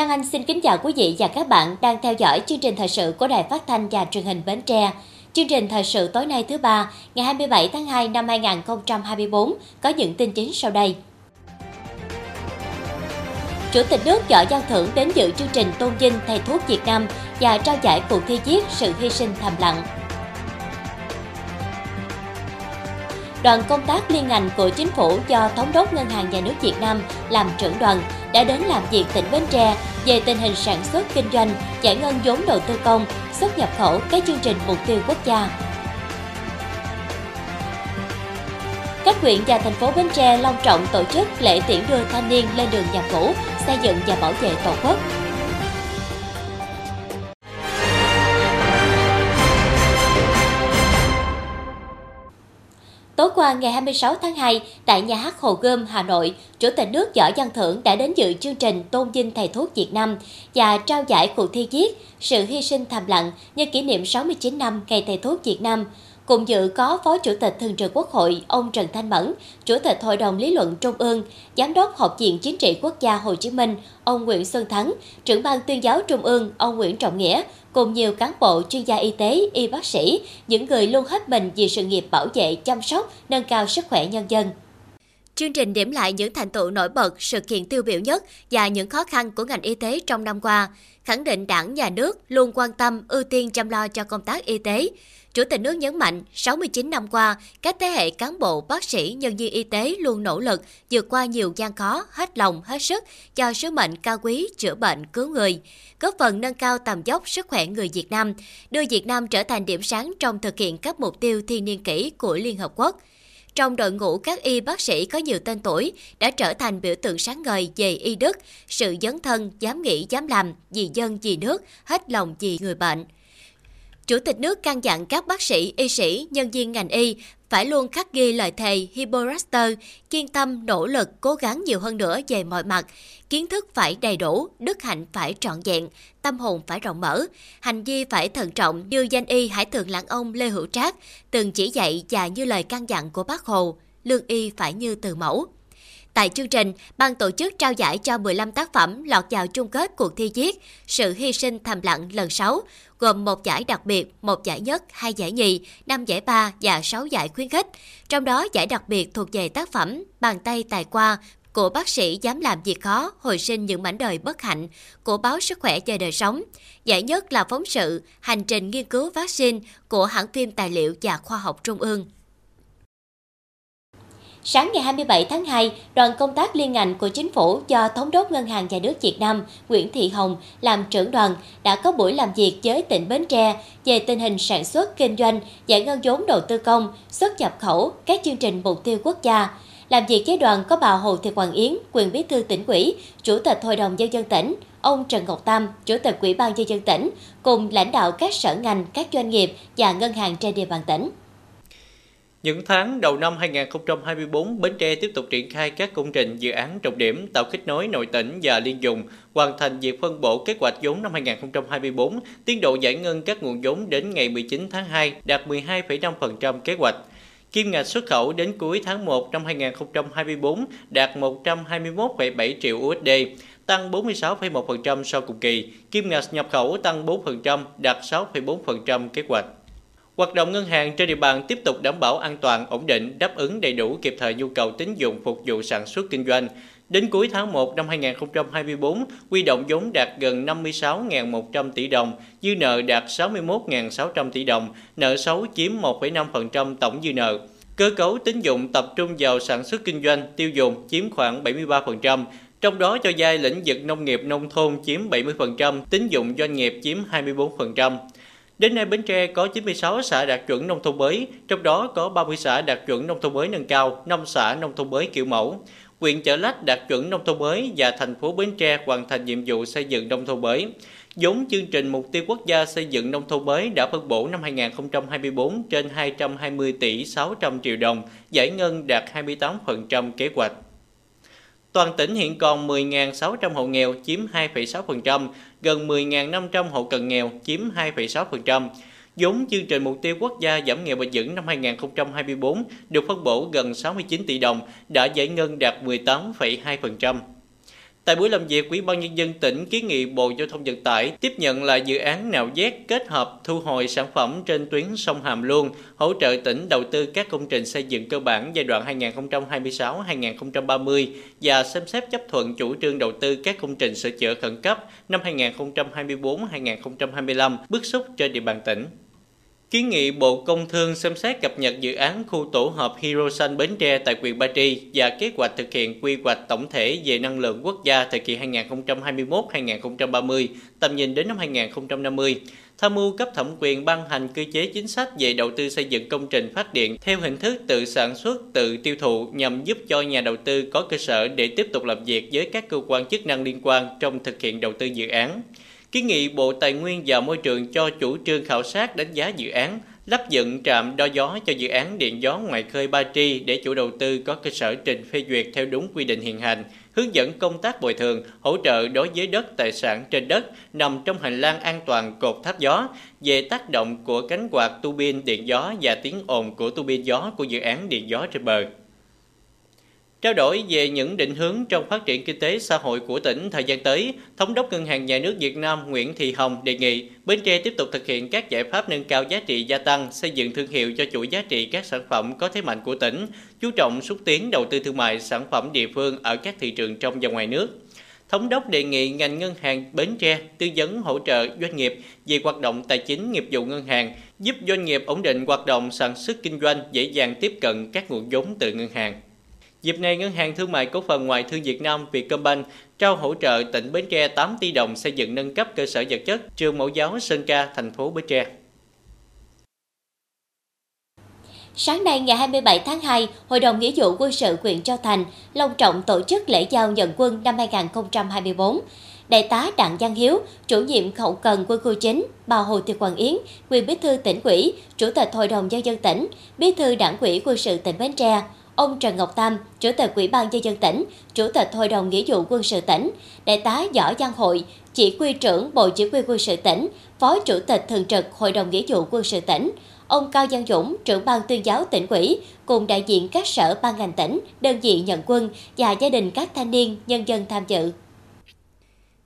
Lan Anh xin kính chào quý vị và các bạn đang theo dõi chương trình thời sự của Đài Phát thanh và Truyền hình Bến Tre. Chương trình thời sự tối nay thứ ba, ngày 27 tháng 2 năm 2024 có những tin chính sau đây. Chủ tịch nước Võ Văn Thưởng đến dự chương trình tôn vinh thầy thuốc Việt Nam và trao giải cuộc thi viết sự hy sinh thầm lặng. Đoàn công tác liên ngành của chính phủ do Thống đốc Ngân hàng Nhà nước Việt Nam làm trưởng đoàn đã đến làm việc tỉnh Bến Tre về tình hình sản xuất kinh doanh, giải ngân vốn đầu tư công, xuất nhập khẩu các chương trình mục tiêu quốc gia. Các huyện và thành phố Bến Tre long trọng tổ chức lễ tiễn đưa thanh niên lên đường nhập ngũ, xây dựng và bảo vệ Tổ quốc. Qua ngày 26 tháng 2, tại nhà hát Hồ Gươm, Hà Nội, Chủ tịch nước Võ Văn Thưởng đã đến dự chương trình tôn vinh thầy thuốc Việt Nam và trao giải cuộc thi viết Sự hy sinh thầm lặng nhân kỷ niệm 69 năm Ngày Thầy thuốc Việt Nam. Cùng dự có Phó Chủ tịch Thường trực Quốc hội ông Trần Thanh Mẫn, Chủ tịch Hội đồng Lý luận Trung ương, Giám đốc Học viện Chính trị Quốc gia Hồ Chí Minh ông Nguyễn Xuân Thắng, trưởng ban tuyên giáo Trung ương ông Nguyễn Trọng Nghĩa, cùng nhiều cán bộ chuyên gia y tế, y bác sĩ, những người luôn hết mình vì sự nghiệp bảo vệ, chăm sóc, nâng cao sức khỏe nhân dân. Chương trình điểm lại những thành tựu nổi bật, sự kiện tiêu biểu nhất và những khó khăn của ngành y tế trong năm qua, khẳng định đảng, nhà nước luôn quan tâm, ưu tiên chăm lo cho công tác y tế. Chủ tịch nước nhấn mạnh, 69 năm qua, các thế hệ cán bộ, bác sĩ, nhân viên y tế luôn nỗ lực vượt qua nhiều gian khó, hết lòng, hết sức cho sứ mệnh cao quý chữa bệnh cứu người, góp phần nâng cao tầm dốc sức khỏe người Việt Nam, đưa Việt Nam trở thành điểm sáng trong thực hiện các mục tiêu thiên niên kỷ của Liên Hợp Quốc. Trong đội ngũ các y bác sĩ có nhiều tên tuổi đã trở thành biểu tượng sáng ngời về y đức, sự dấn thân, dám nghĩ, dám làm, vì dân, vì nước, hết lòng vì người bệnh. Chủ tịch nước căn dặn các bác sĩ, y sĩ, nhân viên ngành y phải luôn khắc ghi lời thề Hippocrates, kiên tâm, nỗ lực, cố gắng nhiều hơn nữa về mọi mặt. Kiến thức phải đầy đủ, đức hạnh phải trọn vẹn, tâm hồn phải rộng mở, hành vi phải thận trọng như danh y Hải Thượng Lãng Ông Lê Hữu Trác từng chỉ dạy và như lời căn dặn của bác Hồ, lương y phải như từ mẫu. Tại chương trình, ban tổ chức trao giải cho 15 tác phẩm lọt vào chung kết cuộc thi viết Sự hy sinh thầm lặng lần 6, gồm một giải đặc biệt, một giải nhất, hai giải nhì, năm giải ba và 6 giải khuyến khích. Trong đó giải đặc biệt thuộc về tác phẩm Bàn tay tài qua của bác sĩ dám làm việc khó, hồi sinh những mảnh đời bất hạnh của báo Sức khỏe và đời sống. Giải nhất là phóng sự Hành trình nghiên cứu vaccine của hãng phim tài liệu và khoa học Trung ương. Sáng ngày 27 tháng 2, đoàn công tác liên ngành của chính phủ do Thống đốc Ngân hàng Nhà nước Việt Nam Nguyễn Thị Hồng làm trưởng đoàn đã có buổi làm việc với tỉnh Bến Tre về tình hình sản xuất, kinh doanh, giải ngân vốn đầu tư công, xuất nhập khẩu, các chương trình mục tiêu quốc gia. Làm việc với đoàn có bà Hồ Thị Hoàng Yến, quyền bí thư tỉnh ủy, Chủ tịch Hội đồng Nhân dân tỉnh, ông Trần Ngọc Tam, Chủ tịch Ủy ban Nhân dân tỉnh, cùng lãnh đạo các sở ngành, các doanh nghiệp và ngân hàng trên địa bàn tỉnh. Những tháng đầu năm 2024, Bến Tre tiếp tục triển khai các công trình dự án trọng điểm tạo kết nối nội tỉnh và liên dùng, hoàn thành việc phân bổ kế hoạch vốn năm 2024, tiến độ giải ngân các nguồn vốn đến ngày 19 tháng 2 đạt 12,5% kế hoạch. Kim ngạch xuất khẩu đến cuối tháng 1 năm 2024 đạt 121,7 triệu USD, tăng 46,1% so cùng kỳ. Kim ngạch nhập khẩu tăng 4%, đạt 6,4% kế hoạch. Hoạt động ngân hàng trên địa bàn tiếp tục đảm bảo an toàn, ổn định, đáp ứng đầy đủ kịp thời nhu cầu tín dụng phục vụ sản xuất kinh doanh. Đến cuối tháng 1 năm 2024, quy động vốn đạt gần 56.100 tỷ đồng, dư nợ đạt 61.600 tỷ đồng, nợ xấu chiếm 1,5% tổng dư nợ. Cơ cấu tín dụng tập trung vào sản xuất kinh doanh, tiêu dùng chiếm khoảng 73%, trong đó cho vay lĩnh vực nông nghiệp nông thôn chiếm 70%, tín dụng doanh nghiệp chiếm 24%. Đến nay Bến Tre có 96 xã đạt chuẩn nông thôn mới, trong đó có 30 xã đạt chuẩn nông thôn mới nâng cao, 5 xã nông thôn mới kiểu mẫu. Huyện Chợ Lách đạt chuẩn nông thôn mới và thành phố Bến Tre hoàn thành nhiệm vụ xây dựng nông thôn mới. Giống chương trình mục tiêu quốc gia xây dựng nông thôn mới đã phân bổ năm 2024 trên 220 tỷ 600 triệu đồng, giải ngân đạt 28% kế hoạch. Toàn tỉnh hiện còn 10.600 hộ nghèo chiếm 2,6%, gần 10.500 hộ cận nghèo chiếm 2,6%. Vốn chương trình mục tiêu quốc gia giảm nghèo bền vững năm 2024 được phân bổ gần 69 tỷ đồng, đã giải ngân đạt 18,2%. Tại buổi làm việc, Ủy ban Nhân dân tỉnh kiến nghị Bộ Giao thông Vận tải tiếp nhận lại dự án nạo vét kết hợp thu hồi sản phẩm trên tuyến sông Hàm Luông, hỗ trợ tỉnh đầu tư các công trình xây dựng cơ bản giai đoạn 2026-2030 và xem xét chấp thuận chủ trương đầu tư các công trình sửa chữa khẩn cấp năm 2024-2025 bức xúc trên địa bàn tỉnh. Kiến nghị Bộ Công Thương xem xét cập nhật dự án khu tổ hợp Hero Xanh Bến Tre tại Quyền Ba Tri và kế hoạch thực hiện quy hoạch tổng thể về năng lượng quốc gia thời kỳ 2021-2030, tầm nhìn đến năm 2050 tham mưu cấp thẩm quyền ban hành cơ chế chính sách về đầu tư xây dựng công trình phát điện theo hình thức tự sản xuất, tự tiêu thụ nhằm giúp cho nhà đầu tư có cơ sở để tiếp tục làm việc với các cơ quan chức năng liên quan trong thực hiện đầu tư dự án kiến nghị Bộ Tài nguyên và Môi trường cho chủ trương khảo sát đánh giá dự án, lắp dựng trạm đo gió cho dự án điện gió ngoài khơi Ba Tri để chủ đầu tư có cơ sở trình phê duyệt theo đúng quy định hiện hành, hướng dẫn công tác bồi thường, hỗ trợ đối với đất tài sản trên đất nằm trong hành lang an toàn cột tháp gió về tác động của cánh quạt tu bin điện gió và tiếng ồn của tu bin gió của dự án điện gió trên bờ. Trao đổi về những định hướng trong phát triển kinh tế xã hội của tỉnh thời gian tới, Thống đốc Ngân hàng Nhà nước Việt Nam Nguyễn Thị Hồng đề nghị Bến Tre tiếp tục thực hiện các giải pháp nâng cao giá trị gia tăng, xây dựng thương hiệu cho chuỗi giá trị các sản phẩm có thế mạnh của tỉnh, chú trọng xúc tiến đầu tư thương mại sản phẩm địa phương ở các thị trường trong và ngoài nước. Thống đốc đề nghị ngành ngân hàng Bến Tre tư vấn hỗ trợ doanh nghiệp về hoạt động tài chính nghiệp vụ ngân hàng, giúp doanh nghiệp ổn định hoạt động sản xuất kinh doanh, dễ dàng tiếp cận các nguồn vốn từ ngân hàng. Dịp này, Ngân hàng Thương mại Cổ phần Ngoại thương Việt Nam Vietcombank trao hỗ trợ tỉnh Bến Tre 8 tỷ đồng xây dựng nâng cấp cơ sở vật chất trường mẫu giáo Sơn Ca, thành phố Bến Tre. Sáng nay ngày 27 tháng 2, Hội đồng Nghĩa vụ quân sự huyện Châu Thành long trọng tổ chức lễ giao nhận quân năm 2024. Đại tá Đặng Giang Hiếu, chủ nhiệm hậu cần quân khu 9, bà Hồ Thị Hoàng Yến, quyền bí thư tỉnh ủy, chủ tịch Hội đồng nhân dân tỉnh, bí thư đảng ủy quân sự tỉnh Bến Tre, ông Trần Ngọc Tam, Chủ tịch Ủy ban nhân dân tỉnh, Chủ tịch Hội đồng Nghĩa vụ quân sự tỉnh, Đại tá Võ Giang Hội, Chỉ huy trưởng Bộ Chỉ huy quân sự tỉnh, Phó Chủ tịch Thường trực Hội đồng Nghĩa vụ quân sự tỉnh, ông Cao Giang Dũng, trưởng ban tuyên giáo tỉnh ủy, cùng đại diện các sở ban ngành tỉnh, đơn vị nhận quân và gia đình các thanh niên, nhân dân tham dự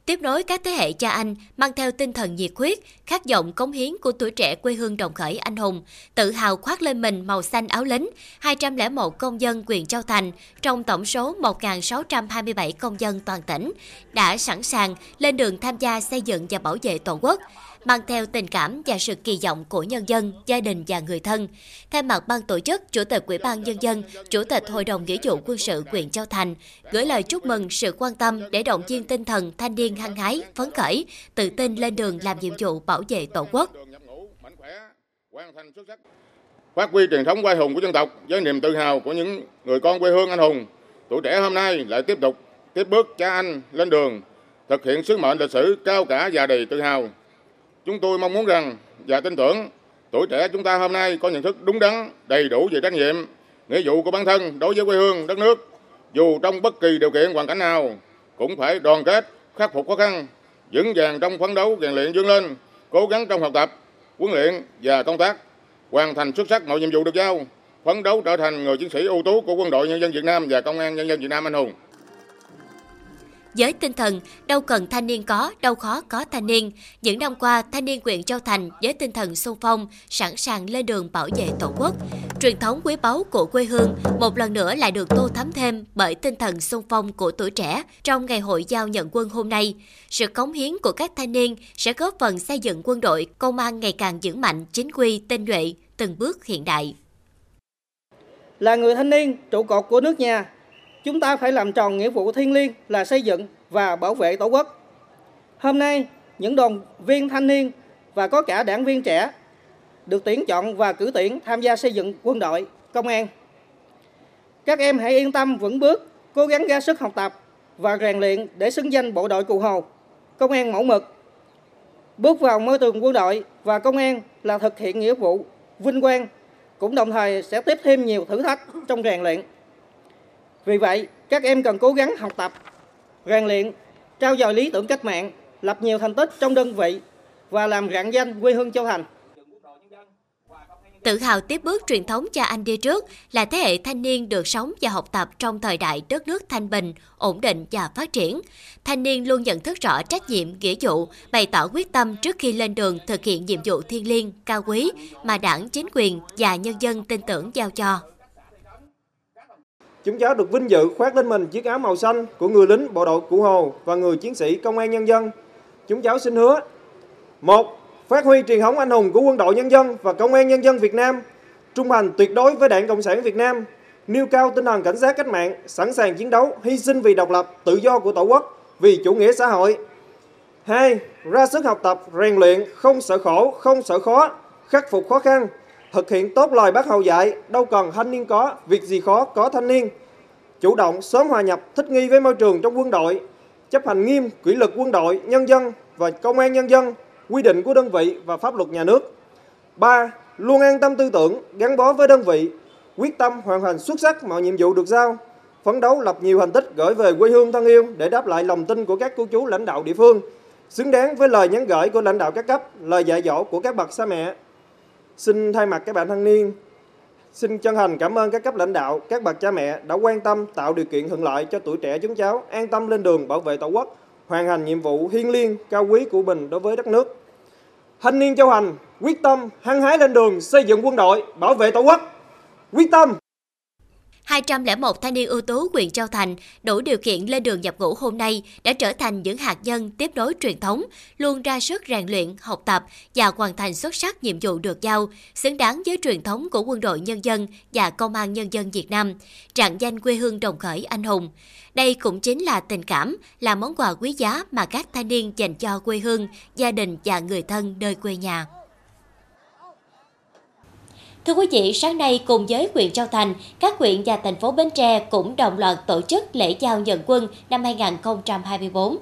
tiếp nối các thế hệ cha anh mang theo tinh thần nhiệt huyết, khát vọng cống hiến của tuổi trẻ quê hương đồng khởi anh hùng, tự hào khoác lên mình màu xanh áo lính, 201 công dân quyền Châu Thành trong tổng số 1.627 công dân toàn tỉnh đã sẵn sàng lên đường tham gia xây dựng và bảo vệ Tổ quốc mang theo tình cảm và sự kỳ vọng của nhân dân, gia đình và người thân. Thay mặt ban tổ chức, Chủ tịch Ủy ban Nhân dân, Chủ tịch Hội đồng Nghĩa vụ quân sự huyện Châu Thành gửi lời chúc mừng sự quan tâm để động viên tinh thần thanh niên hăng hái, phấn khởi, tự tin lên đường làm nhiệm vụ bảo vệ Tổ quốc. Phát huy truyền thống quê hùng của dân tộc với niềm tự hào của những người con quê hương anh hùng, tuổi trẻ hôm nay lại tiếp tục tiếp bước cha anh lên đường thực hiện sứ mệnh lịch sử cao cả và đầy tự hào Chúng tôi mong muốn rằng và tin tưởng tuổi trẻ chúng ta hôm nay có nhận thức đúng đắn, đầy đủ về trách nhiệm, nghĩa vụ của bản thân đối với quê hương, đất nước, dù trong bất kỳ điều kiện hoàn cảnh nào cũng phải đoàn kết, khắc phục khó khăn, vững vàng trong phấn đấu rèn luyện vươn lên, cố gắng trong học tập, huấn luyện và công tác, hoàn thành xuất sắc mọi nhiệm vụ được giao, phấn đấu trở thành người chiến sĩ ưu tú của quân đội nhân dân Việt Nam và công an nhân dân Việt Nam anh hùng. Với tinh thần đâu cần thanh niên có, đâu khó có thanh niên, những năm qua thanh niên huyện Châu Thành với tinh thần sung phong, sẵn sàng lên đường bảo vệ Tổ quốc. Truyền thống quý báu của quê hương một lần nữa lại được tô thắm thêm bởi tinh thần sung phong của tuổi trẻ trong ngày hội giao nhận quân hôm nay. Sự cống hiến của các thanh niên sẽ góp phần xây dựng quân đội công an ngày càng vững mạnh, chính quy, tinh nhuệ, từng bước hiện đại. Là người thanh niên, trụ cột của nước nhà, chúng ta phải làm tròn nghĩa vụ thiêng liêng là xây dựng và bảo vệ Tổ quốc. Hôm nay, những đoàn viên thanh niên và có cả đảng viên trẻ được tuyển chọn và cử tuyển tham gia xây dựng quân đội, công an. Các em hãy yên tâm vững bước, cố gắng ra sức học tập và rèn luyện để xứng danh bộ đội Cụ Hồ, công an mẫu mực. Bước vào môi trường quân đội và công an là thực hiện nghĩa vụ vinh quang, cũng đồng thời sẽ tiếp thêm nhiều thử thách trong rèn luyện. Vì vậy, các em cần cố gắng học tập, rèn luyện, trao dồi lý tưởng cách mạng, lập nhiều thành tích trong đơn vị và làm rạng danh quê hương Châu Thành. tự hào tiếp bước truyền thống cha anh đi trước là thế hệ thanh niên được sống và học tập trong thời đại đất nước thanh bình, ổn định và phát triển. Thanh niên luôn nhận thức rõ trách nhiệm, nghĩa vụ, bày tỏ quyết tâm trước khi lên đường thực hiện nhiệm vụ thiêng liêng, cao quý mà đảng, chính quyền và nhân dân tin tưởng giao cho. Chúng cháu được vinh dự khoác lên mình chiếc áo màu xanh của người lính bộ đội Cụ Hồ và người chiến sĩ công an nhân dân. Chúng cháu xin hứa một Phát huy truyền thống anh hùng của quân đội nhân dân và công an nhân dân Việt Nam, trung thành tuyệt đối với Đảng Cộng sản Việt Nam, nêu cao tinh thần cảnh giác cách mạng, sẵn sàng chiến đấu, hy sinh vì độc lập, tự do của Tổ quốc, vì chủ nghĩa xã hội. 2. Ra sức học tập, rèn luyện, không sợ khổ, không sợ khó, khắc phục khó khăn, thực hiện tốt lời bác Hồ dạy, đâu cần thanh niên có, việc gì khó có thanh niên. Chủ động sớm hòa nhập, thích nghi với môi trường trong quân đội, chấp hành nghiêm kỷ luật quân đội, nhân dân và công an nhân dân, quy định của đơn vị và pháp luật nhà nước. 3. Luôn an tâm tư tưởng, gắn bó với đơn vị, quyết tâm hoàn thành xuất sắc mọi nhiệm vụ được giao, phấn đấu lập nhiều thành tích gửi về quê hương thân yêu để đáp lại lòng tin của các cô chú lãnh đạo địa phương, xứng đáng với lời nhắn gửi của lãnh đạo các cấp, lời dạy dỗ của các bậc cha mẹ. Xin thay mặt các bạn thanh niên, xin chân thành cảm ơn các cấp lãnh đạo, các bậc cha mẹ đã quan tâm tạo điều kiện thuận lợi cho tuổi trẻ chúng cháu an tâm lên đường bảo vệ Tổ quốc, hoàn thành nhiệm vụ thiêng liêng cao quý của mình đối với đất nước. Thanh niên Châu Hành quyết tâm hăng hái lên đường xây dựng quân đội, bảo vệ Tổ quốc. Quyết tâm 201 thanh niên ưu tú huyện Châu Thành đủ điều kiện lên đường nhập ngũ hôm nay đã trở thành những hạt nhân tiếp nối truyền thống, luôn ra sức rèn luyện, học tập và hoàn thành xuất sắc nhiệm vụ được giao, xứng đáng với truyền thống của quân đội nhân dân và công an nhân dân Việt Nam, trạng danh quê hương đồng khởi anh hùng. Đây cũng chính là tình cảm, là món quà quý giá mà các thanh niên dành cho quê hương, gia đình và người thân nơi quê nhà. Thưa quý vị, sáng nay cùng với huyện Châu Thành, các huyện và thành phố Bến Tre cũng đồng loạt tổ chức lễ giao nhận quân năm 2024.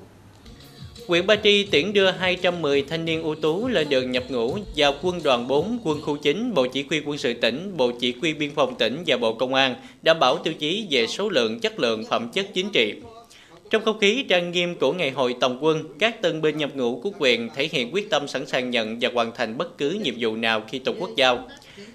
Huyện Ba Tri tiễn đưa 210 thanh niên ưu tú lên đường nhập ngũ vào quân đoàn 4, quân khu 9, Bộ Chỉ huy quân sự tỉnh, Bộ Chỉ huy biên phòng tỉnh và Bộ Công an, đảm bảo tiêu chí về số lượng, chất lượng, phẩm chất chính trị. Trong không khí trang nghiêm của ngày hội tổng quân, các tân binh nhập ngũ của quyền thể hiện quyết tâm sẵn sàng nhận và hoàn thành bất cứ nhiệm vụ nào khi Tổ quốc giao.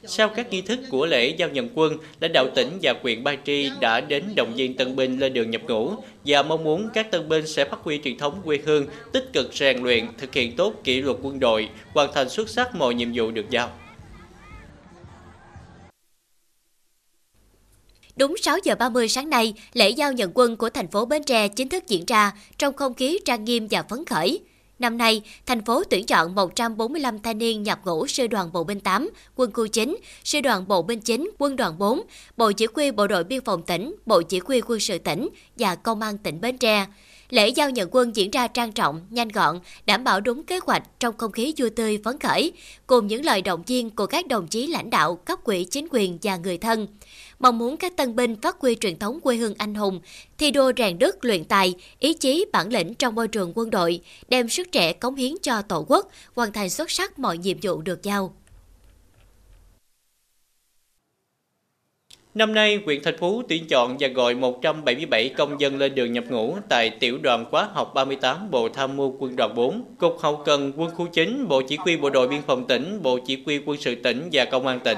Sau các nghi thức của lễ giao nhận quân, lãnh đạo tỉnh và huyện Ba Tri đã đến động viên tân binh lên đường nhập ngũ và mong muốn các tân binh sẽ phát huy truyền thống quê hương, tích cực rèn luyện, thực hiện tốt kỷ luật quân đội, hoàn thành xuất sắc mọi nhiệm vụ được giao. Đúng 6 giờ 30 sáng nay, lễ giao nhận quân của thành phố Bến Tre chính thức diễn ra trong không khí trang nghiêm và phấn khởi. Năm nay, thành phố tuyển chọn 145 thanh niên nhập ngũ sư đoàn bộ binh 8, quân khu 9, sư đoàn bộ binh 9, quân đoàn 4, bộ chỉ huy bộ đội biên phòng tỉnh, bộ chỉ huy quân sự tỉnh và công an tỉnh Bến Tre. Lễ giao nhận quân diễn ra trang trọng, nhanh gọn, đảm bảo đúng kế hoạch trong không khí vui tươi phấn khởi, cùng những lời động viên của các đồng chí lãnh đạo, cấp quỹ chính quyền và người thân mong muốn các tân binh phát huy truyền thống quê hương anh hùng, thi đua rèn đức luyện tài, ý chí bản lĩnh trong môi trường quân đội, đem sức trẻ cống hiến cho Tổ quốc, hoàn thành xuất sắc mọi nhiệm vụ được giao. Năm nay, huyện Thạch Phú tuyển chọn và gọi 177 công dân lên đường nhập ngũ tại tiểu đoàn khóa học 38 Bộ Tham mưu Quân đoàn 4, Cục Hậu cần Quân khu 9, Bộ Chỉ huy Bộ đội Biên phòng tỉnh, Bộ Chỉ huy Quân sự tỉnh và Công an tỉnh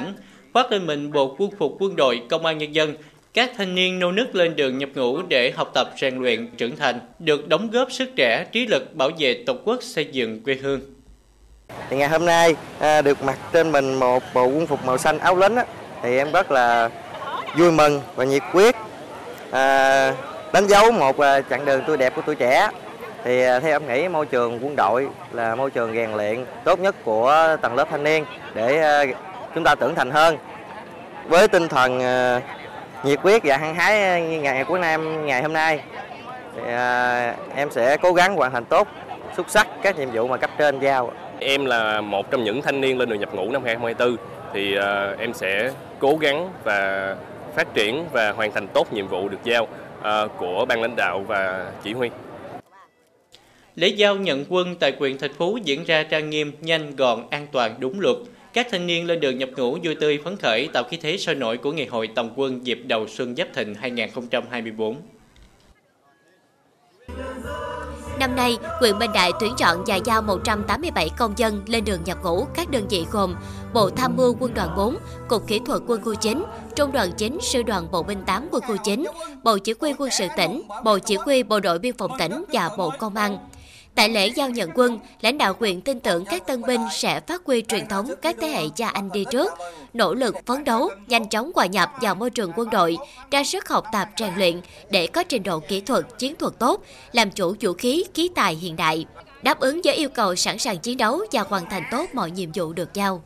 khoác lên mình bộ quân phục quân đội công an nhân dân. Các thanh niên nô nức lên đường nhập ngũ để học tập rèn luyện trưởng thành được đóng góp sức trẻ trí lực bảo vệ tổ quốc xây dựng quê hương. Thì ngày hôm nay à, được mặc trên mình một bộ quân phục màu xanh áo lính á, thì em rất là vui mừng và nhiệt quyết à, đánh dấu một à, chặng đường tươi đẹp của tuổi trẻ. Thì à, theo em nghĩ môi trường quân đội là môi trường rèn luyện tốt nhất của tầng lớp thanh niên để à, chúng ta trưởng thành hơn với tinh thần ờ, nhiệt huyết và hăng hái ngày của năm ngày hôm nay thì ờ, em sẽ cố gắng hoàn thành tốt xuất sắc các nhiệm vụ mà cấp trên giao em là một trong những thanh niên lên đường nhập ngũ năm 2024 thì ờ, em sẽ cố gắng và phát triển và hoàn thành tốt nhiệm vụ được giao của ban lãnh đạo và chỉ huy. Lễ giao nhận quân tại quyền thành phố diễn ra trang nghiêm, nhanh, gọn, an toàn, đúng luật. Các thanh niên lên đường nhập ngũ vui tươi phấn khởi tạo khí thế sôi nổi của ngày hội tổng quân dịp đầu xuân Giáp Thìn 2024. Năm nay, huyện Bình Đại tuyển chọn và giao 187 công dân lên đường nhập ngũ các đơn vị gồm Bộ Tham mưu Quân đoàn 4, Cục Kỹ thuật Quân khu 9, Trung đoàn 9 Sư đoàn Bộ binh 8 Quân khu 9, Bộ Chỉ huy Quân sự tỉnh, Bộ Chỉ huy Bộ đội Biên phòng tỉnh và Bộ Công an. Tại lễ giao nhận quân, lãnh đạo huyện tin tưởng các tân binh sẽ phát huy truyền thống các thế hệ cha anh đi trước, nỗ lực phấn đấu, nhanh chóng hòa nhập vào môi trường quân đội, ra sức học tập rèn luyện để có trình độ kỹ thuật, chiến thuật tốt, làm chủ vũ khí, khí tài hiện đại, đáp ứng với yêu cầu sẵn sàng chiến đấu và hoàn thành tốt mọi nhiệm vụ được giao.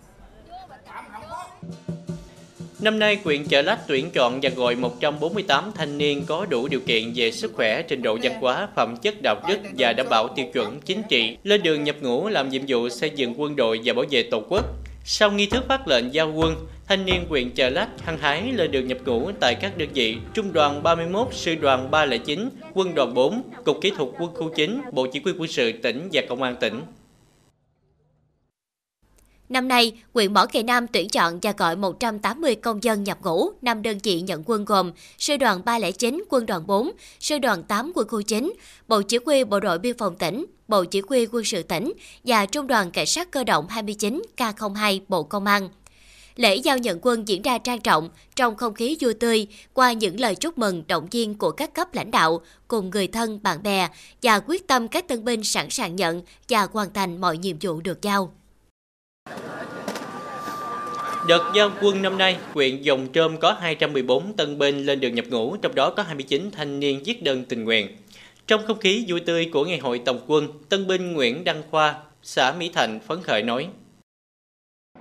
Năm nay, quyện Chợ Lách tuyển chọn và gọi 148 thanh niên có đủ điều kiện về sức khỏe, trình độ văn hóa, phẩm chất đạo đức và đảm bảo tiêu chuẩn chính trị lên đường nhập ngũ làm nhiệm vụ xây dựng quân đội và bảo vệ Tổ quốc. Sau nghi thức phát lệnh giao quân, thanh niên quyện Chợ Lách hăng hái lên đường nhập ngũ tại các đơn vị Trung đoàn 31, Sư đoàn 309, Quân đoàn 4, Cục Kỹ thuật Quân khu 9, Bộ Chỉ huy quân sự tỉnh và Công an tỉnh. Năm nay, huyện Mỏ Cày Nam tuyển chọn và gọi 180 công dân nhập ngũ, năm đơn vị nhận quân gồm Sư đoàn 309, Quân đoàn 4, Sư đoàn 8, Quân khu 9, Bộ Chỉ huy Bộ đội Biên phòng tỉnh, Bộ Chỉ huy Quân sự tỉnh và Trung đoàn Cảnh sát Cơ động 29 K02 Bộ Công an. Lễ giao nhận quân diễn ra trang trọng, trong không khí vui tươi, qua những lời chúc mừng động viên của các cấp lãnh đạo, cùng người thân, bạn bè và quyết tâm các tân binh sẵn sàng nhận và hoàn thành mọi nhiệm vụ được giao. Đợt giao quân năm nay, huyện Dòng Trơm có 214 tân binh lên đường nhập ngũ, trong đó có 29 thanh niên viết đơn tình nguyện. Trong không khí vui tươi của ngày hội tổng quân, tân binh Nguyễn Đăng Khoa, xã Mỹ Thạnh phấn khởi nói.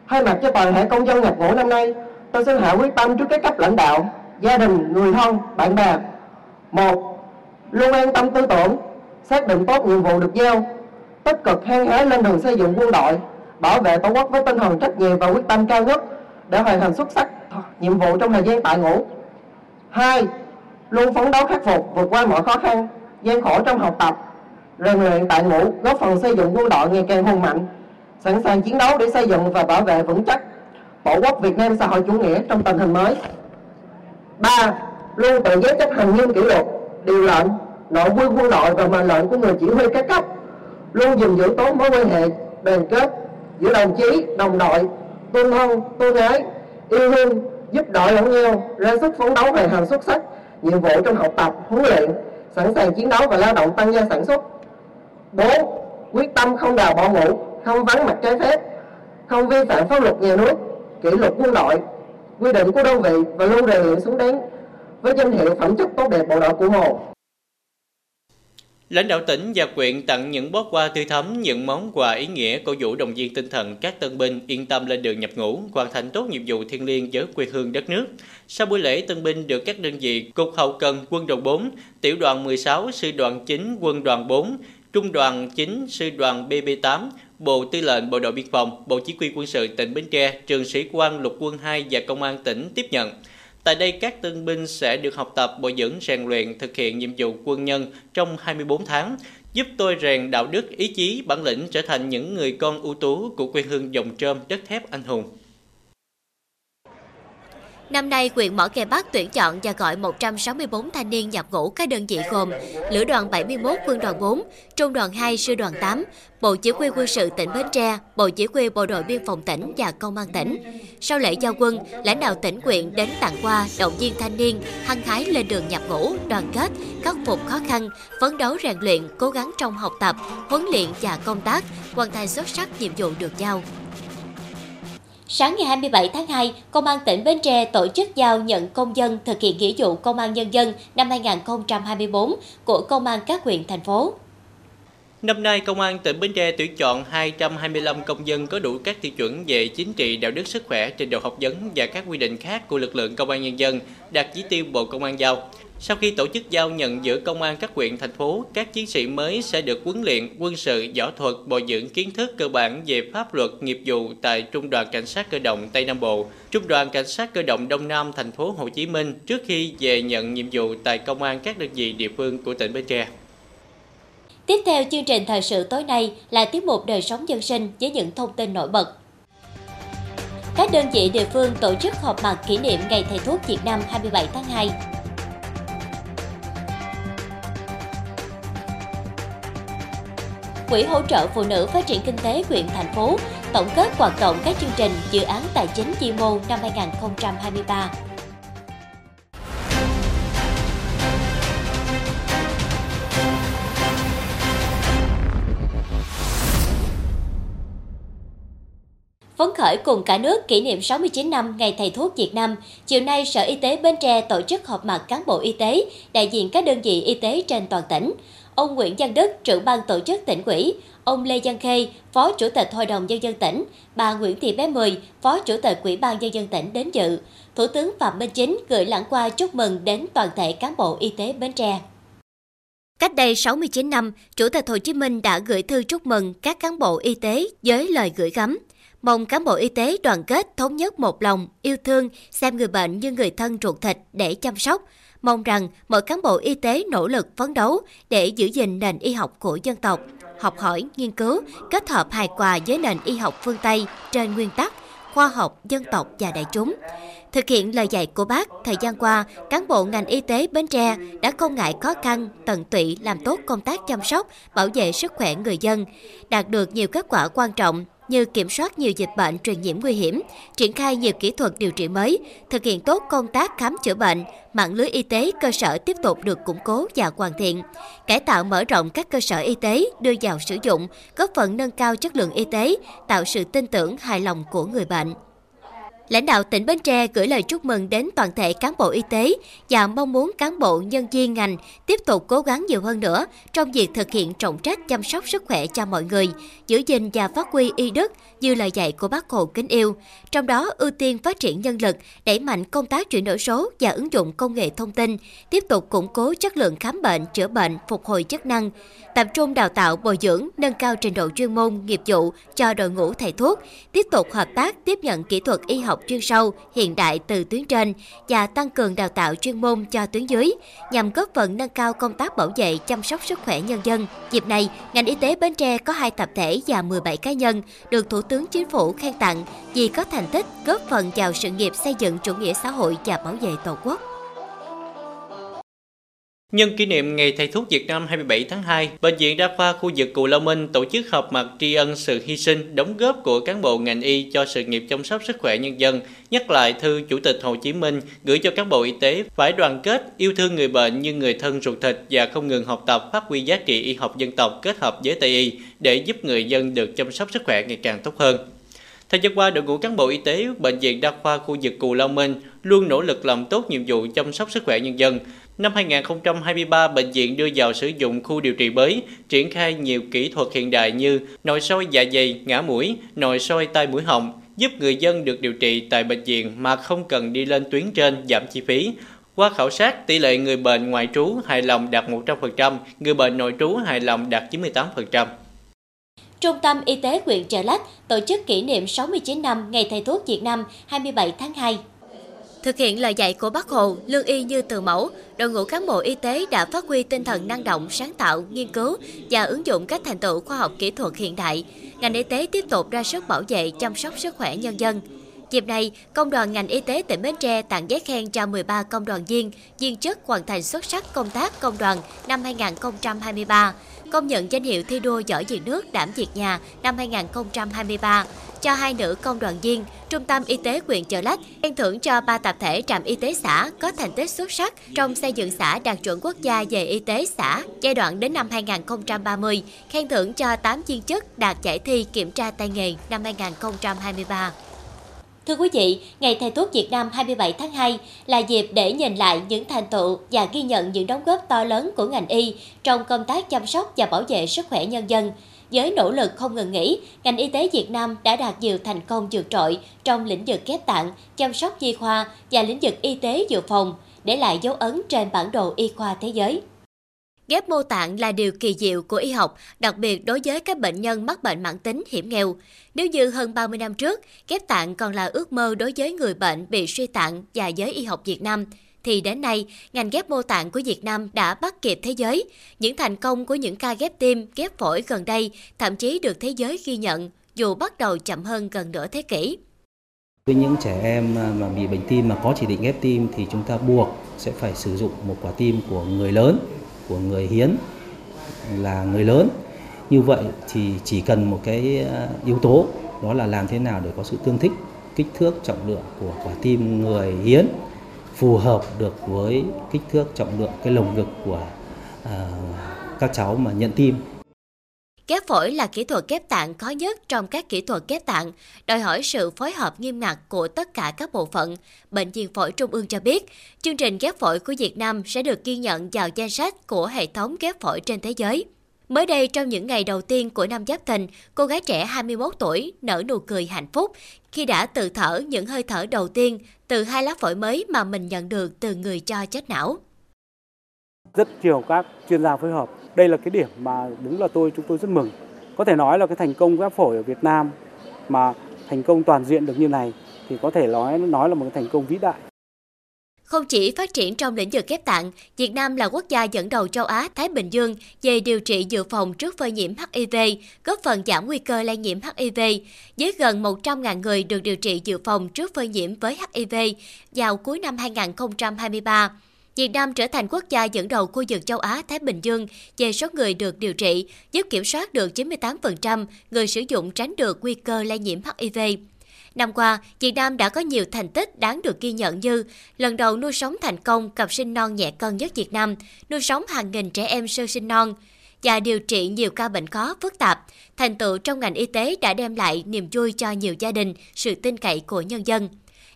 Thay mặt cho toàn thể công dân nhập ngũ năm nay, tôi xin hạ quyết tâm trước các cấp lãnh đạo, gia đình, người thân, bạn bè. Một, luôn an tâm tư tưởng, xác định tốt nhiệm vụ được giao, tích cực hăng hái lên đường xây dựng quân đội, bảo vệ tổ quốc với tinh thần trách nhiệm và quyết tâm cao nhất để hoàn thành xuất sắc nhiệm vụ trong thời gian tại ngũ. Hai, luôn phấn đấu khắc phục vượt qua mọi khó khăn, gian khổ trong học tập, rèn luyện tại ngũ, góp phần xây dựng quân đội ngày càng hùng mạnh, sẵn sàng chiến đấu để xây dựng và bảo vệ vững chắc tổ quốc Việt Nam xã hội chủ nghĩa trong tình hình mới. Ba, luôn tự giác chấp hành nghiêm kỷ luật, điều lệnh, nội quy quân đội và mệnh lệnh của người chỉ huy các cấp, luôn gìn giữ tốt mối quan hệ đoàn kết giữa đồng chí, đồng đội, tôn thân, tôn ái, yêu thương, giúp đỡ lẫn nhau, ra sức phấn đấu hoàn thành xuất sắc nhiệm vụ trong học tập, huấn luyện, sẵn sàng chiến đấu và lao động tăng gia sản xuất. 4. Quyết tâm không đào bỏ ngũ, không vắng mặt trái phép, không vi phạm pháp luật nhà nước, kỷ luật quân đội, quy định của đơn vị và luôn rèn luyện xứng đáng với danh hiệu phẩm chất tốt đẹp bộ đội cụ Hồ. Lãnh đạo tỉnh và quyện tặng những bó hoa tươi thắm, những món quà ý nghĩa cổ vũ động viên tinh thần các tân binh yên tâm lên đường nhập ngũ, hoàn thành tốt nhiệm vụ thiêng liêng với quê hương đất nước. Sau buổi lễ, tân binh được các đơn vị Cục Hậu Cần Quân đoàn 4, Tiểu đoàn 16, Sư đoàn 9, Quân đoàn 4, Trung đoàn 9, Sư đoàn BB8, Bộ Tư lệnh Bộ đội Biên phòng, Bộ Chỉ huy quân sự tỉnh Bến Tre, Trường sĩ quan Lục quân 2 và Công an tỉnh tiếp nhận. Tại đây, các tân binh sẽ được học tập, bồi dưỡng, rèn luyện, thực hiện nhiệm vụ quân nhân trong 24 tháng, giúp tôi rèn đạo đức, ý chí, bản lĩnh trở thành những người con ưu tú của quê hương dòng trơm đất thép anh hùng. Năm nay, huyện Mỏ Cày Bắc tuyển chọn và gọi 164 thanh niên nhập ngũ các đơn vị gồm Lữ đoàn 71 Quân đoàn 4, Trung đoàn 2 Sư đoàn 8, Bộ Chỉ huy quân sự tỉnh Bến Tre, Bộ Chỉ huy Bộ đội Biên phòng tỉnh và Công an tỉnh. Sau lễ giao quân, lãnh đạo tỉnh huyện đến tặng quà, động viên thanh niên, hăng hái lên đường nhập ngũ, đoàn kết, khắc phục khó khăn, phấn đấu rèn luyện, cố gắng trong học tập, huấn luyện và công tác, hoàn thành xuất sắc nhiệm vụ được giao. Sáng ngày 27 tháng 2, Công an tỉnh Bến Tre tổ chức giao nhận công dân thực hiện nghĩa vụ Công an Nhân dân năm 2024 của Công an các huyện, thành phố. Năm nay, Công an tỉnh Bến Tre tuyển chọn 225 công dân có đủ các tiêu chuẩn về chính trị, đạo đức, sức khỏe, trình độ học vấn và các quy định khác của lực lượng Công an Nhân dân, đạt chỉ tiêu Bộ Công an giao. Sau khi tổ chức giao nhận giữa công an các huyện, thành phố, các chiến sĩ mới sẽ được huấn luyện quân sự, võ thuật, bồi dưỡng kiến thức cơ bản về pháp luật, nghiệp vụ tại Trung đoàn Cảnh sát cơ động Tây Nam Bộ, Trung đoàn Cảnh sát cơ động Đông Nam thành phố Hồ Chí Minh trước khi về nhận nhiệm vụ tại công an các đơn vị địa phương của tỉnh Bến Tre. Tiếp theo chương trình thời sự tối nay là tiết mục đời sống dân sinh với những thông tin nổi bật. Các đơn vị địa phương tổ chức họp mặt kỷ niệm Ngày Thầy thuốc Việt Nam 27 tháng 2. Quỹ hỗ trợ phụ nữ phát triển kinh tế huyện thành phố tổng kết hoạt động các chương trình dự án tài chính chi mô năm 2023. Phấn khởi cùng cả nước kỷ niệm 69 năm Ngày Thầy thuốc Việt Nam, chiều nay Sở Y tế Bến Tre tổ chức họp mặt cán bộ y tế, đại diện các đơn vị y tế trên toàn tỉnh. Ông Nguyễn Giang Đức, trưởng ban tổ chức tỉnh ủy, ông Lê Giang Khê, Phó Chủ tịch Hội đồng Nhân dân tỉnh, bà Nguyễn Thị Bé Mười, Phó Chủ tịch Ủy ban Nhân dân tỉnh đến dự. Thủ tướng Phạm Minh Chính gửi lãng qua chúc mừng đến toàn thể cán bộ y tế Bến Tre. Cách đây 69 năm, Chủ tịch Hồ Chí Minh đã gửi thư chúc mừng các cán bộ y tế với lời gửi gắm. Mong cán bộ y tế đoàn kết thống nhất một lòng, yêu thương, xem người bệnh như người thân ruột thịt để chăm sóc. Mong rằng mọi cán bộ y tế nỗ lực phấn đấu để giữ gìn nền y học của dân tộc, học hỏi, nghiên cứu, kết hợp hài hòa với nền y học phương Tây trên nguyên tắc khoa học, dân tộc và đại chúng. Thực hiện lời dạy của bác, thời gian qua, cán bộ ngành y tế Bến Tre đã không ngại khó khăn, tận tụy làm tốt công tác chăm sóc, bảo vệ sức khỏe người dân, đạt được nhiều kết quả quan trọng như kiểm soát nhiều dịch bệnh truyền nhiễm nguy hiểm, triển khai nhiều kỹ thuật điều trị mới, thực hiện tốt công tác khám chữa bệnh, mạng lưới y tế cơ sở tiếp tục được củng cố và hoàn thiện, cải tạo mở rộng các cơ sở y tế đưa vào sử dụng, góp phần nâng cao chất lượng y tế, tạo sự tin tưởng hài lòng của người bệnh. Lãnh đạo tỉnh Bến Tre gửi lời chúc mừng đến toàn thể cán bộ y tế và mong muốn cán bộ nhân viên ngành tiếp tục cố gắng nhiều hơn nữa trong việc thực hiện trọng trách chăm sóc sức khỏe cho mọi người, giữ gìn và phát huy y đức như lời dạy của bác Hồ kính yêu. Trong đó ưu tiên phát triển nhân lực, đẩy mạnh công tác chuyển đổi số và ứng dụng công nghệ thông tin, tiếp tục củng cố chất lượng khám bệnh, chữa bệnh, phục hồi chức năng, tập trung đào tạo bồi dưỡng, nâng cao trình độ chuyên môn, nghiệp vụ cho đội ngũ thầy thuốc, tiếp tục hợp tác tiếp nhận kỹ thuật y học chuyên sâu, hiện đại từ tuyến trên và tăng cường đào tạo chuyên môn cho tuyến dưới nhằm góp phần nâng cao công tác bảo vệ chăm sóc sức khỏe nhân dân. Dịp này, ngành y tế Bến Tre có hai tập thể và 17 cá nhân được Thủ tướng Chính phủ khen tặng vì có thành tích góp phần vào sự nghiệp xây dựng chủ nghĩa xã hội và bảo vệ Tổ quốc. Nhân kỷ niệm Ngày Thầy thuốc Việt Nam 27 tháng 2, Bệnh viện Đa khoa khu vực Cù Lao Minh tổ chức họp mặt tri ân sự hy sinh, đóng góp của cán bộ ngành y cho sự nghiệp chăm sóc sức khỏe nhân dân, nhắc lại thư Chủ tịch Hồ Chí Minh gửi cho cán bộ y tế phải đoàn kết, yêu thương người bệnh như người thân ruột thịt và không ngừng học tập phát huy giá trị y học dân tộc kết hợp với Tây y để giúp người dân được chăm sóc sức khỏe ngày càng tốt hơn. Thời gian qua, đội ngũ cán bộ y tế Bệnh viện Đa khoa khu vực Cù Lao Minh luôn nỗ lực làm tốt nhiệm vụ chăm sóc sức khỏe nhân dân, Năm 2023, bệnh viện đưa vào sử dụng khu điều trị mới, triển khai nhiều kỹ thuật hiện đại như nội soi dạ dày, ngã mũi, nội soi tai mũi họng, giúp người dân được điều trị tại bệnh viện mà không cần đi lên tuyến trên giảm chi phí. Qua khảo sát, tỷ lệ người bệnh ngoại trú hài lòng đạt 100%, người bệnh nội trú hài lòng đạt 98%. Trung tâm Y tế huyện Chợ Lách tổ chức kỷ niệm 69 năm Ngày Thầy thuốc Việt Nam 27 tháng 2 Thực hiện lời dạy của Bác Hồ, lương y như từ mẫu, đội ngũ cán bộ y tế đã phát huy tinh thần năng động, sáng tạo, nghiên cứu và ứng dụng các thành tựu khoa học kỹ thuật hiện đại. Ngành y tế tiếp tục ra sức bảo vệ, chăm sóc sức khỏe nhân dân. Dịp này, Công đoàn ngành y tế tỉnh Bến Tre tặng giấy khen cho 13 công đoàn viên, viên chức hoàn thành xuất sắc công tác công đoàn năm 2023, công nhận danh hiệu thi đua giỏi việc nước đảm việc nhà năm 2023 cho hai nữ công đoàn viên, Trung tâm Y tế huyện Chợ Lách khen thưởng cho ba tập thể trạm y tế xã có thành tích xuất sắc trong xây dựng xã đạt chuẩn quốc gia về y tế xã giai đoạn đến năm 2030, khen thưởng cho 8 viên chức đạt giải thi kiểm tra tay nghề năm 2023. Thưa quý vị, Ngày Thầy thuốc Việt Nam 27 tháng 2 là dịp để nhìn lại những thành tựu và ghi nhận những đóng góp to lớn của ngành y trong công tác chăm sóc và bảo vệ sức khỏe nhân dân. Với nỗ lực không ngừng nghỉ, ngành y tế Việt Nam đã đạt nhiều thành công vượt trội trong lĩnh vực ghép tạng, chăm sóc di khoa và lĩnh vực y tế dự phòng, để lại dấu ấn trên bản đồ y khoa thế giới. Ghép mô tạng là điều kỳ diệu của y học, đặc biệt đối với các bệnh nhân mắc bệnh mãn tính hiểm nghèo. Nếu như hơn 30 năm trước, ghép tạng còn là ước mơ đối với người bệnh bị suy tạng và giới y học Việt Nam, thì đến nay, ngành ghép mô tạng của Việt Nam đã bắt kịp thế giới. Những thành công của những ca ghép tim, ghép phổi gần đây thậm chí được thế giới ghi nhận, dù bắt đầu chậm hơn gần nửa thế kỷ. Với những trẻ em à, mà bị bệnh tim mà có chỉ định ghép tim thì chúng ta buộc sẽ phải sử dụng một quả tim của người lớn, của người hiến là người lớn. Như vậy thì chỉ cần một cái à, yếu tố đó là làm thế nào để có sự tương thích kích thước trọng lượng của quả tim người hiến phù hợp được với kích thước trọng lượng cái lồng ngực của uh, các cháu mà nhận tim. Ghép phổi là kỹ thuật ghép tạng khó nhất trong các kỹ thuật ghép tạng, đòi hỏi sự phối hợp nghiêm ngặt của tất cả các bộ phận. Bệnh viện phổi Trung ương cho biết, chương trình ghép phổi của Việt Nam sẽ được ghi nhận vào danh sách của hệ thống ghép phổi trên thế giới. Mới đây, trong những ngày đầu tiên của năm Giáp Thìn, cô gái trẻ 21 tuổi nở nụ cười hạnh phúc khi đã tự thở những hơi thở đầu tiên từ hai lá phổi mới mà mình nhận được từ người cho chết não. Rất nhiều các chuyên gia phối hợp. Đây là cái điểm mà đúng là tôi chúng tôi rất mừng. Có thể nói là cái thành công ghép phổi ở Việt Nam mà thành công toàn diện được như này thì có thể nói nói là một cái thành công vĩ đại. Không chỉ phát triển trong lĩnh vực ghép tạng, Việt Nam là quốc gia dẫn đầu châu Á Thái Bình Dương về điều trị dự phòng trước phơi nhiễm HIV, góp phần giảm nguy cơ lây nhiễm HIV. Với gần 100.000 người được điều trị dự phòng trước phơi nhiễm với HIV vào cuối năm 2023. Việt Nam trở thành quốc gia dẫn đầu khu vực châu Á Thái Bình Dương về số người được điều trị, giúp kiểm soát được 98% người sử dụng tránh được nguy cơ lây nhiễm HIV. Năm qua, Việt Nam đã có nhiều thành tích đáng được ghi nhận như lần đầu nuôi sống thành công cặp sinh non nhẹ cân nhất Việt Nam, nuôi sống hàng nghìn trẻ em sơ sinh non và điều trị nhiều ca bệnh khó phức tạp. Thành tựu trong ngành y tế đã đem lại niềm vui cho nhiều gia đình, sự tin cậy của nhân dân.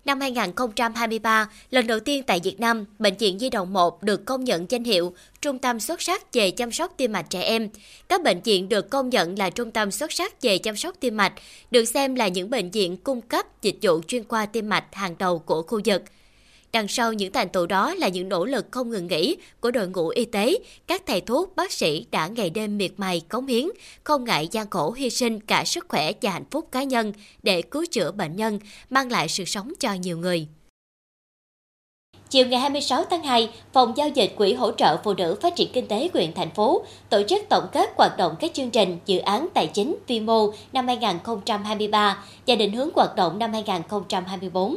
Năm 2023, lần đầu tiên tại Việt Nam, Bệnh viện Di động 1 được công nhận danh hiệu Trung tâm xuất sắc về chăm sóc tim mạch trẻ em. Các bệnh viện được công nhận là trung tâm xuất sắc về chăm sóc tim mạch, được xem là những bệnh viện cung cấp dịch vụ chuyên khoa tim mạch hàng đầu của khu vực. Đằng sau những thành tựu đó là những nỗ lực không ngừng nghỉ của đội ngũ y tế, các thầy thuốc, bác sĩ đã ngày đêm miệt mài cống hiến, không ngại gian khổ hy sinh cả sức khỏe và hạnh phúc cá nhân để cứu chữa bệnh nhân, mang lại sự sống cho nhiều người. Chiều ngày 26 tháng 2, Phòng Giao dịch Quỹ hỗ trợ phụ nữ phát triển kinh tế huyện thành phố tổ chức tổng kết hoạt động các chương trình, dự án tài chính vi mô năm 2023 và định hướng hoạt động năm 2024.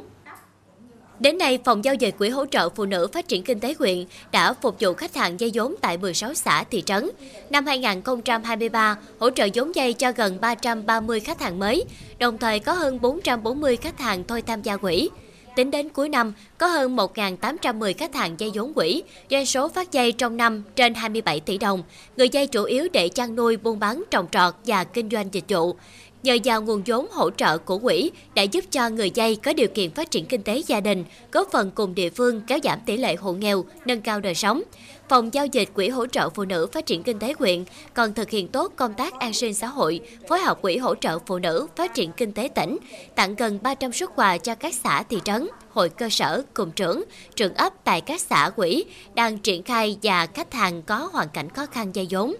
Đến nay, Phòng Giao dịch Quỹ hỗ trợ phụ nữ phát triển kinh tế huyện đã phục vụ khách hàng dây vốn tại 16 xã, thị trấn. Năm 2023, hỗ trợ vốn dây cho gần 330 khách hàng mới, đồng thời có hơn 440 khách hàng thôi tham gia quỹ. Tính đến cuối năm, có hơn 1.810 khách hàng dây vốn quỹ, doanh số phát dây trong năm trên 27 tỷ đồng. Người dây chủ yếu để chăn nuôi, buôn bán, trồng trọt và kinh doanh dịch vụ. Nhờ vào nguồn vốn hỗ trợ của quỹ đã giúp cho người dây có điều kiện phát triển kinh tế gia đình, góp phần cùng địa phương kéo giảm tỷ lệ hộ nghèo, nâng cao đời sống. Phòng giao dịch Quỹ hỗ trợ phụ nữ phát triển kinh tế huyện còn thực hiện tốt công tác an sinh xã hội, phối hợp Quỹ hỗ trợ phụ nữ phát triển kinh tế tỉnh, tặng gần 300 suất quà cho các xã thị trấn, hội cơ sở, cùng trưởng, trưởng ấp tại các xã quỹ đang triển khai và khách hàng có hoàn cảnh khó khăn dây vốn.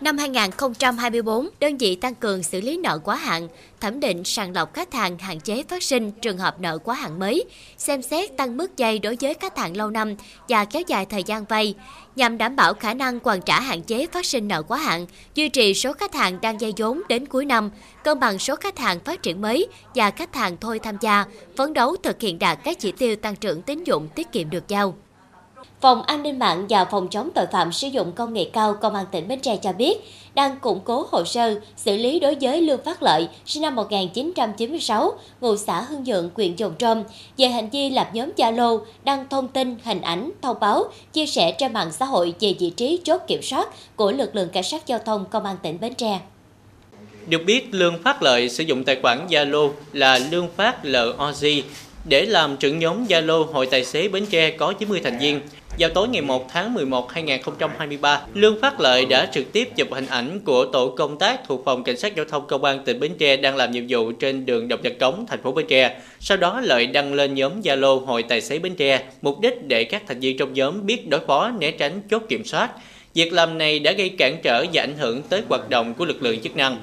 Năm 2024, đơn vị tăng cường xử lý nợ quá hạn, thẩm định sàng lọc khách hàng hạn chế phát sinh trường hợp nợ quá hạn mới, xem xét tăng mức vay đối với khách hàng lâu năm và kéo dài thời gian vay, nhằm đảm bảo khả năng hoàn trả hạn chế phát sinh nợ quá hạn, duy trì số khách hàng đang vay vốn đến cuối năm, cân bằng số khách hàng phát triển mới và khách hàng thôi tham gia, phấn đấu thực hiện đạt các chỉ tiêu tăng trưởng tín dụng tiết kiệm được giao. Phòng An ninh mạng và Phòng chống tội phạm sử dụng công nghệ cao Công an tỉnh Bến Tre cho biết đang củng cố hồ sơ xử lý đối với Lương Phát Lợi, sinh năm 1996, ngụ xã Hưng Nhượng, huyện Dòng Trôm, về hành vi lập nhóm Zalo đăng thông tin, hình ảnh, thông báo, chia sẻ trên mạng xã hội về vị trí chốt kiểm soát của lực lượng cảnh sát giao thông Công an tỉnh Bến Tre. Được biết, Lương Phát Lợi sử dụng tài khoản Zalo là Lương Phát LOG để làm trưởng nhóm Zalo Hội Tài xế Bến Tre có 90 thành viên. Vào tối ngày 1 tháng 11 2023, Lương Phát Lợi đã trực tiếp chụp hình ảnh của tổ công tác thuộc phòng cảnh sát giao thông công an tỉnh Bến Tre đang làm nhiệm vụ trên đường Độc Nhật Cống, thành phố Bến Tre. Sau đó Lợi đăng lên nhóm Zalo Hội Tài xế Bến Tre, mục đích để các thành viên trong nhóm biết đối phó né tránh chốt kiểm soát. Việc làm này đã gây cản trở và ảnh hưởng tới hoạt động của lực lượng chức năng.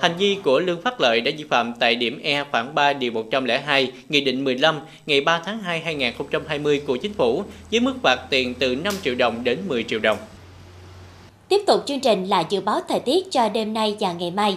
Hành vi của Lương Phát Lợi đã vi phạm tại điểm E khoảng 3 điều 102 Nghị định 15 ngày 3 tháng 2 2020 của Chính phủ, với mức phạt tiền từ 5 triệu đồng đến 10 triệu đồng. Tiếp tục chương trình là dự báo thời tiết cho đêm nay và ngày mai.